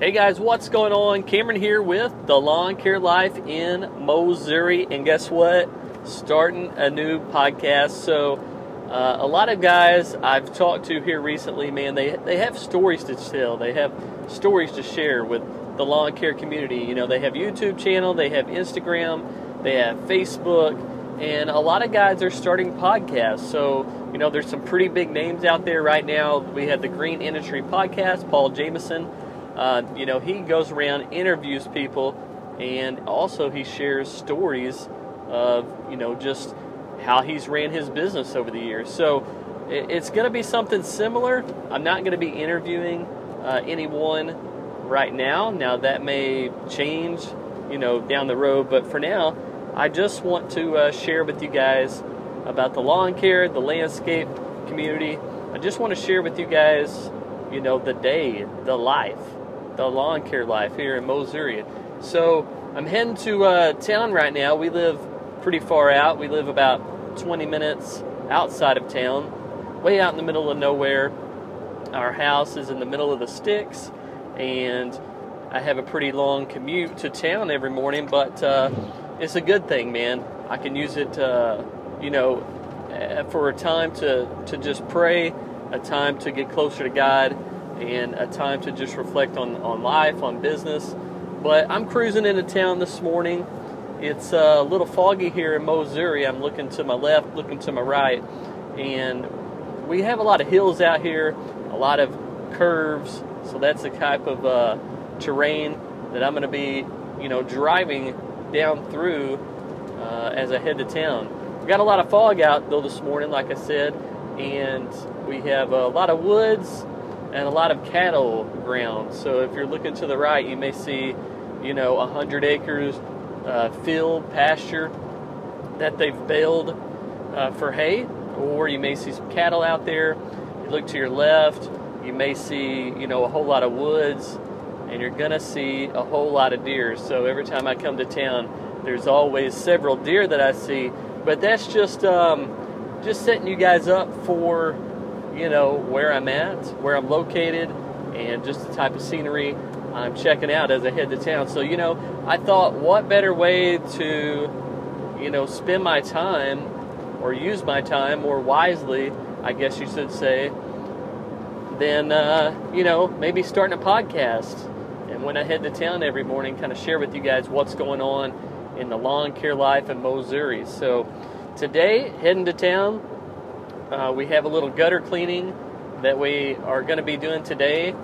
Hey guys, what's going on? Cameron here with the Lawn Care Life in Mowssouri, and guess what? Starting a new podcast. So, uh, a lot of guys I've talked to here recently, man, they they have stories to tell. They have stories to share with the lawn care community. You know, they have YouTube channel, they have Instagram, they have Facebook, and a lot of guys are starting podcasts. So, you know, there's some pretty big names out there right now. We have the Green Industry Podcast, Paul Jamison. Uh, you know, he goes around, interviews people, and also he shares stories of, you know, just how he's ran his business over the years. So it's going to be something similar. I'm not going to be interviewing uh, anyone right now. Now, that may change, you know, down the road, but for now, I just want to uh, share with you guys about the lawn care, the landscape community. I just want to share with you guys, you know, the day, the life the lawn care life here in Missouri. So I'm heading to uh, town right now. We live pretty far out. We live about 20 minutes outside of town, way out in the middle of nowhere. Our house is in the middle of the sticks, and I have a pretty long commute to town every morning, but uh, it's a good thing, man. I can use it, uh, you know, eh, for a time to, to just pray, a time to get closer to God and a time to just reflect on, on life, on business. But I'm cruising into town this morning. It's a little foggy here in Missouri. I'm looking to my left, looking to my right, and we have a lot of hills out here, a lot of curves. So that's the type of uh, terrain that I'm going to be, you know, driving down through uh, as I head to town. We got a lot of fog out though this morning, like I said, and we have a lot of woods and a lot of cattle ground. So if you're looking to the right, you may see, you know, a 100 acres uh, field, pasture that they've baled uh, for hay, or you may see some cattle out there. You look to your left, you may see, you know, a whole lot of woods, and you're gonna see a whole lot of deer. So every time I come to town, there's always several deer that I see. But that's just um, just setting you guys up for you know, where I'm at, where I'm located, and just the type of scenery I'm checking out as I head to town. So, you know, I thought, what better way to, you know, spend my time or use my time more wisely, I guess you should say, than, uh, you know, maybe starting a podcast. And when I head to town every morning, kind of share with you guys what's going on in the lawn care life in Missouri. So today, heading to town, uh, we have a little gutter cleaning that we are going to be doing today.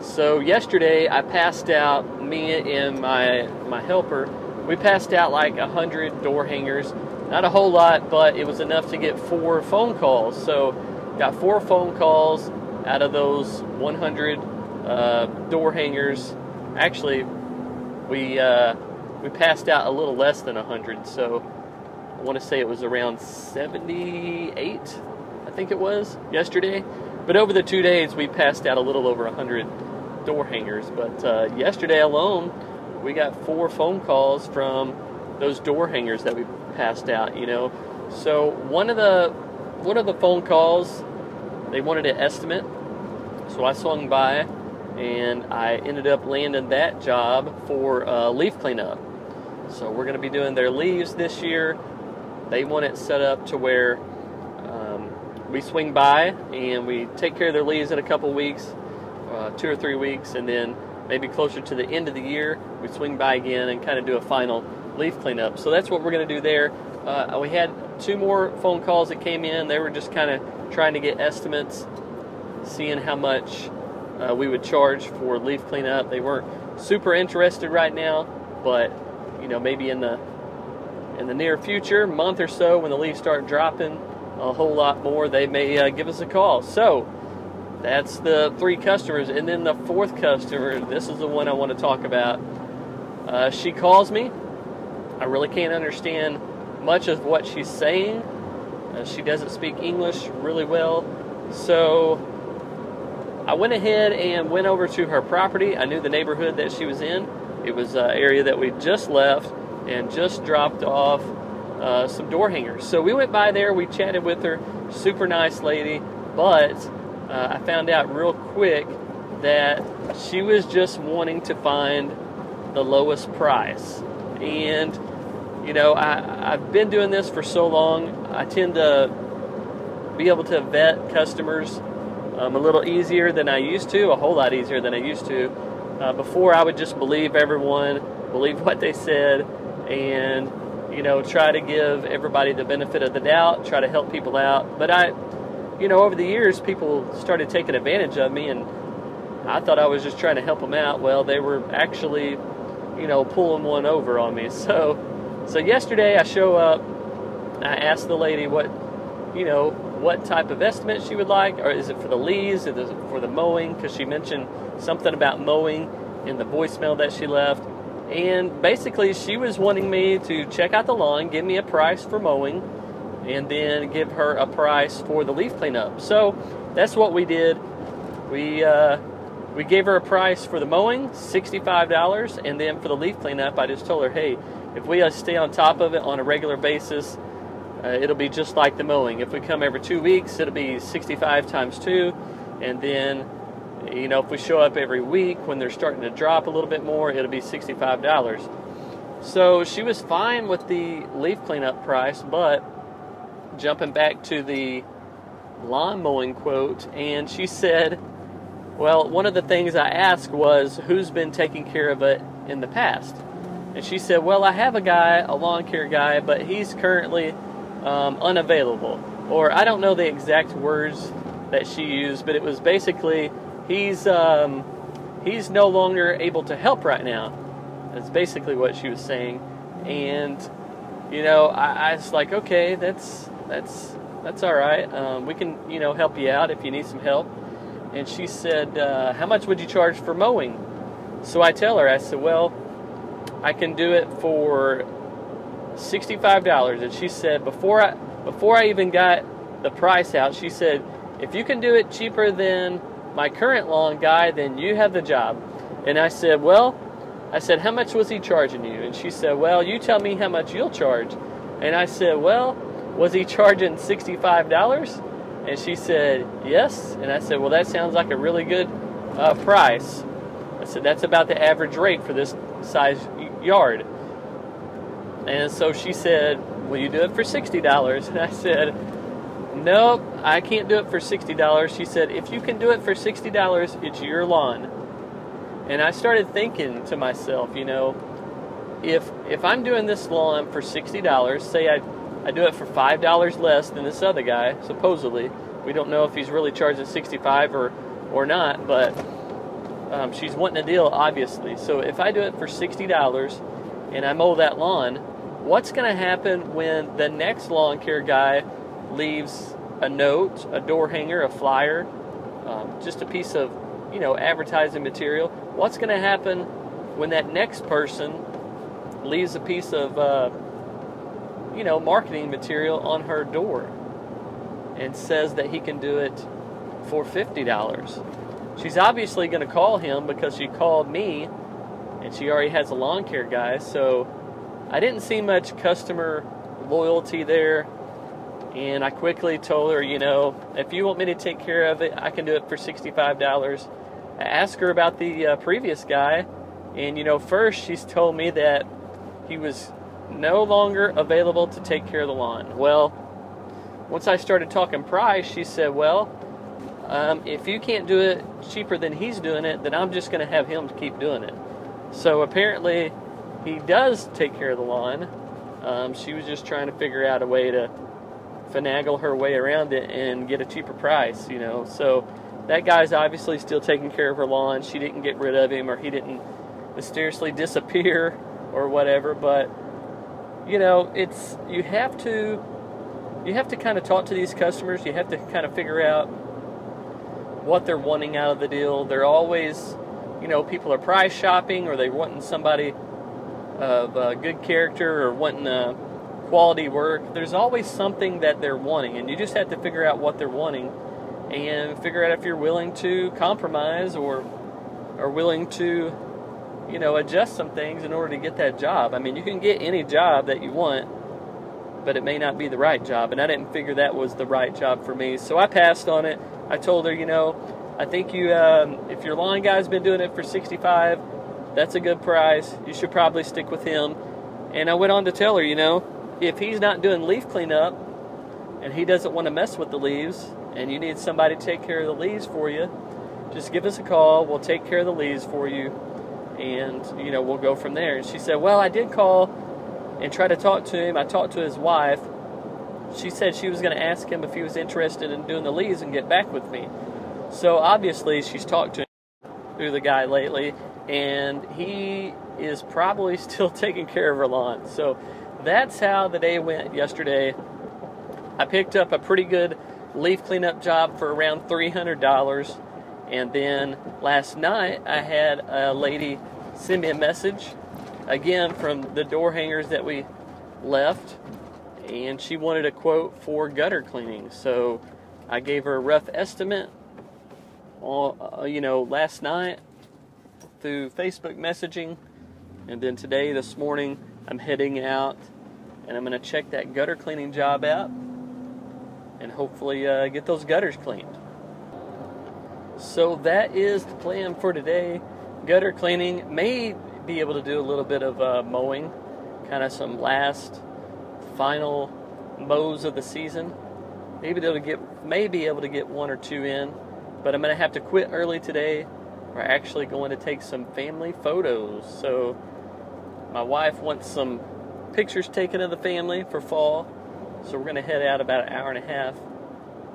So yesterday I passed out me and my my helper. We passed out like a hundred door hangers. Not a whole lot, but it was enough to get four phone calls. So got four phone calls out of those 100 uh, door hangers. Actually, we uh, we passed out a little less than 100. So want to say it was around 78, I think it was, yesterday. But over the two days, we passed out a little over 100 door hangers. But uh, yesterday alone, we got four phone calls from those door hangers that we passed out, you know. So one of the one of the phone calls, they wanted an estimate. So I swung by and I ended up landing that job for uh, leaf cleanup. So we're going to be doing their leaves this year. They want it set up to where um, we swing by and we take care of their leaves in a couple weeks, uh, two or three weeks, and then maybe closer to the end of the year, we swing by again and kind of do a final leaf cleanup. So that's what we're going to do there. Uh, we had two more phone calls that came in. They were just kind of trying to get estimates, seeing how much uh, we would charge for leaf cleanup. They weren't super interested right now, but you know maybe in the in the near future, month or so, when the leaves start dropping a whole lot more, they may uh, give us a call. So that's the three customers. And then the fourth customer, this is the one I want to talk about. Uh, she calls me. I really can't understand much of what she's saying. Uh, she doesn't speak English really well. So I went ahead and went over to her property. I knew the neighborhood that she was in. It was an area that we just left and just dropped off uh, some door hangers. So we went by there, we chatted with her, super nice lady, but uh, I found out real quick that she was just wanting to find the lowest price. And, you know, I, I've been doing this for so long, I tend to be able to vet customers um, a little easier than I used to, a whole lot easier than I used to. Uh, before, I would just believe everyone, believe what they said, and you know, try to give everybody the benefit of the doubt, try to help people out. But I, you know, over the years, people started taking advantage of me, and I thought I was just trying to help them out. Well, they were actually, you know, pulling one over on me. So, so yesterday I show up. I asked the lady what, you know, what type of estimate she would like, or is it for the leaves, is it for the mowing? Because she mentioned something about mowing in the voicemail that she left. And basically, she was wanting me to check out the lawn, give me a price for mowing, and then give her a price for the leaf cleanup. So that's what we did. We uh, we gave her a price for the mowing, sixty-five dollars, and then for the leaf cleanup, I just told her, hey, if we uh, stay on top of it on a regular basis, uh, it'll be just like the mowing. If we come every two weeks, it'll be sixty-five times two, and then you know, if we show up every week when they're starting to drop a little bit more, it'll be $65. So she was fine with the leaf cleanup price, but jumping back to the lawn mowing quote, and she said, Well, one of the things I asked was, Who's been taking care of it in the past? And she said, Well, I have a guy, a lawn care guy, but he's currently um, unavailable. Or I don't know the exact words that she used, but it was basically, he's um, he's no longer able to help right now. That's basically what she was saying, and you know, I, I was like, okay, that's that's that's all right. Um, we can you know help you out if you need some help. And she said, uh, how much would you charge for mowing? So I tell her, I said, well, I can do it for sixty-five dollars. And she said, before I before I even got the price out, she said, if you can do it cheaper than my current lawn guy, then you have the job. And I said, Well, I said, How much was he charging you? And she said, Well, you tell me how much you'll charge. And I said, Well, was he charging $65? And she said, Yes. And I said, Well, that sounds like a really good uh, price. I said, That's about the average rate for this size yard. And so she said, Will you do it for $60? And I said, Nope, I can't do it for $60. She said, If you can do it for $60, it's your lawn. And I started thinking to myself, you know, if if I'm doing this lawn for $60, say I, I do it for $5 less than this other guy, supposedly. We don't know if he's really charging 65 or, or not, but um, she's wanting a deal, obviously. So if I do it for $60 and I mow that lawn, what's going to happen when the next lawn care guy leaves a note, a door hanger, a flyer, um, just a piece of, you know, advertising material. What's going to happen when that next person leaves a piece of, uh, you know, marketing material on her door and says that he can do it for $50? She's obviously going to call him because she called me and she already has a lawn care guy. So I didn't see much customer loyalty there and I quickly told her, you know, if you want me to take care of it, I can do it for $65. I asked her about the uh, previous guy, and, you know, first she's told me that he was no longer available to take care of the lawn. Well, once I started talking price, she said, well, um, if you can't do it cheaper than he's doing it, then I'm just going to have him keep doing it. So apparently, he does take care of the lawn. Um, she was just trying to figure out a way to finagle her way around it and get a cheaper price, you know. So that guy's obviously still taking care of her lawn. She didn't get rid of him or he didn't mysteriously disappear or whatever, but you know, it's you have to you have to kind of talk to these customers. You have to kind of figure out what they're wanting out of the deal. They're always, you know, people are price shopping or they wanting somebody of uh, good character or wanting a quality work, there's always something that they're wanting, and you just have to figure out what they're wanting and figure out if you're willing to compromise or are willing to, you know, adjust some things in order to get that job. I mean, you can get any job that you want, but it may not be the right job, and I didn't figure that was the right job for me, so I passed on it. I told her, you know, I think you, um, if your lawn guy's been doing it for 65, that's a good price. You should probably stick with him. And I went on to tell her, you know, if he's not doing leaf cleanup and he doesn't want to mess with the leaves, and you need somebody to take care of the leaves for you, just give us a call. We'll take care of the leaves for you, and you know we'll go from there. And she said, "Well, I did call and try to talk to him. I talked to his wife. She said she was going to ask him if he was interested in doing the leaves and get back with me. So obviously she's talked to him through the guy lately, and he is probably still taking care of her lawn. So that's how the day went yesterday. I picked up a pretty good leaf cleanup job for around $300. And then last night I had a lady send me a message again from the door hangers that we left and she wanted a quote for gutter cleaning. So I gave her a rough estimate all, uh, you know, last night through Facebook messaging, and then today, this morning, I'm heading out and I'm going to check that gutter cleaning job out and hopefully uh, get those gutters cleaned. So that is the plan for today. Gutter cleaning, may be able to do a little bit of uh, mowing, kind of some last final mows of the season. Maybe to get, may be able to get one or two in but I'm going to have to quit early today. We're actually going to take some family photos. So my wife wants some pictures taken of the family for fall. So we're going to head out about an hour and a half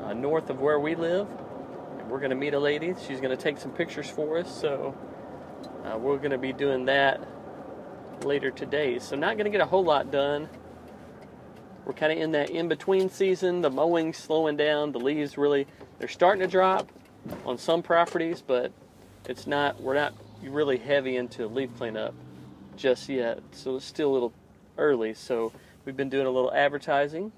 uh, north of where we live. And we're going to meet a lady. She's going to take some pictures for us. So uh, we're going to be doing that later today. So not going to get a whole lot done. We're kind of in that in-between season. The mowing's slowing down. The leaves really, they're starting to drop on some properties, but it's not. We're not really heavy into leaf cleanup just yet, so it's still a little early. So we've been doing a little advertising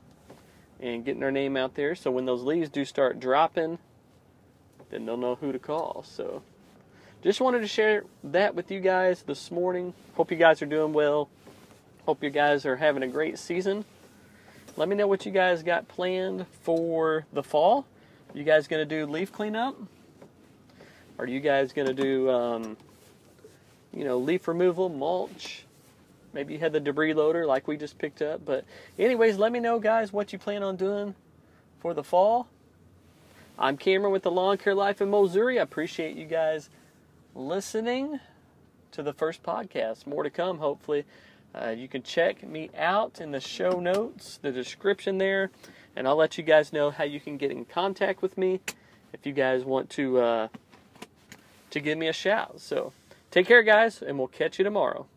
and getting our name out there. So when those leaves do start dropping, then they'll know who to call. So just wanted to share that with you guys this morning. Hope you guys are doing well. Hope you guys are having a great season. Let me know what you guys got planned for the fall. You guys gonna do leaf cleanup? Are you guys gonna do, um, you know, leaf removal, mulch? Maybe you had the debris loader like we just picked up. But, anyways, let me know, guys, what you plan on doing for the fall. I'm Cameron with the Lawn Care Life in Mowssouri. I appreciate you guys listening to the first podcast. More to come, hopefully. Uh, you can check me out in the show notes, the description there and I'll let you guys know how you can get in contact with me if you guys want to uh, to give me a shout. So take care, guys, and we'll catch you tomorrow.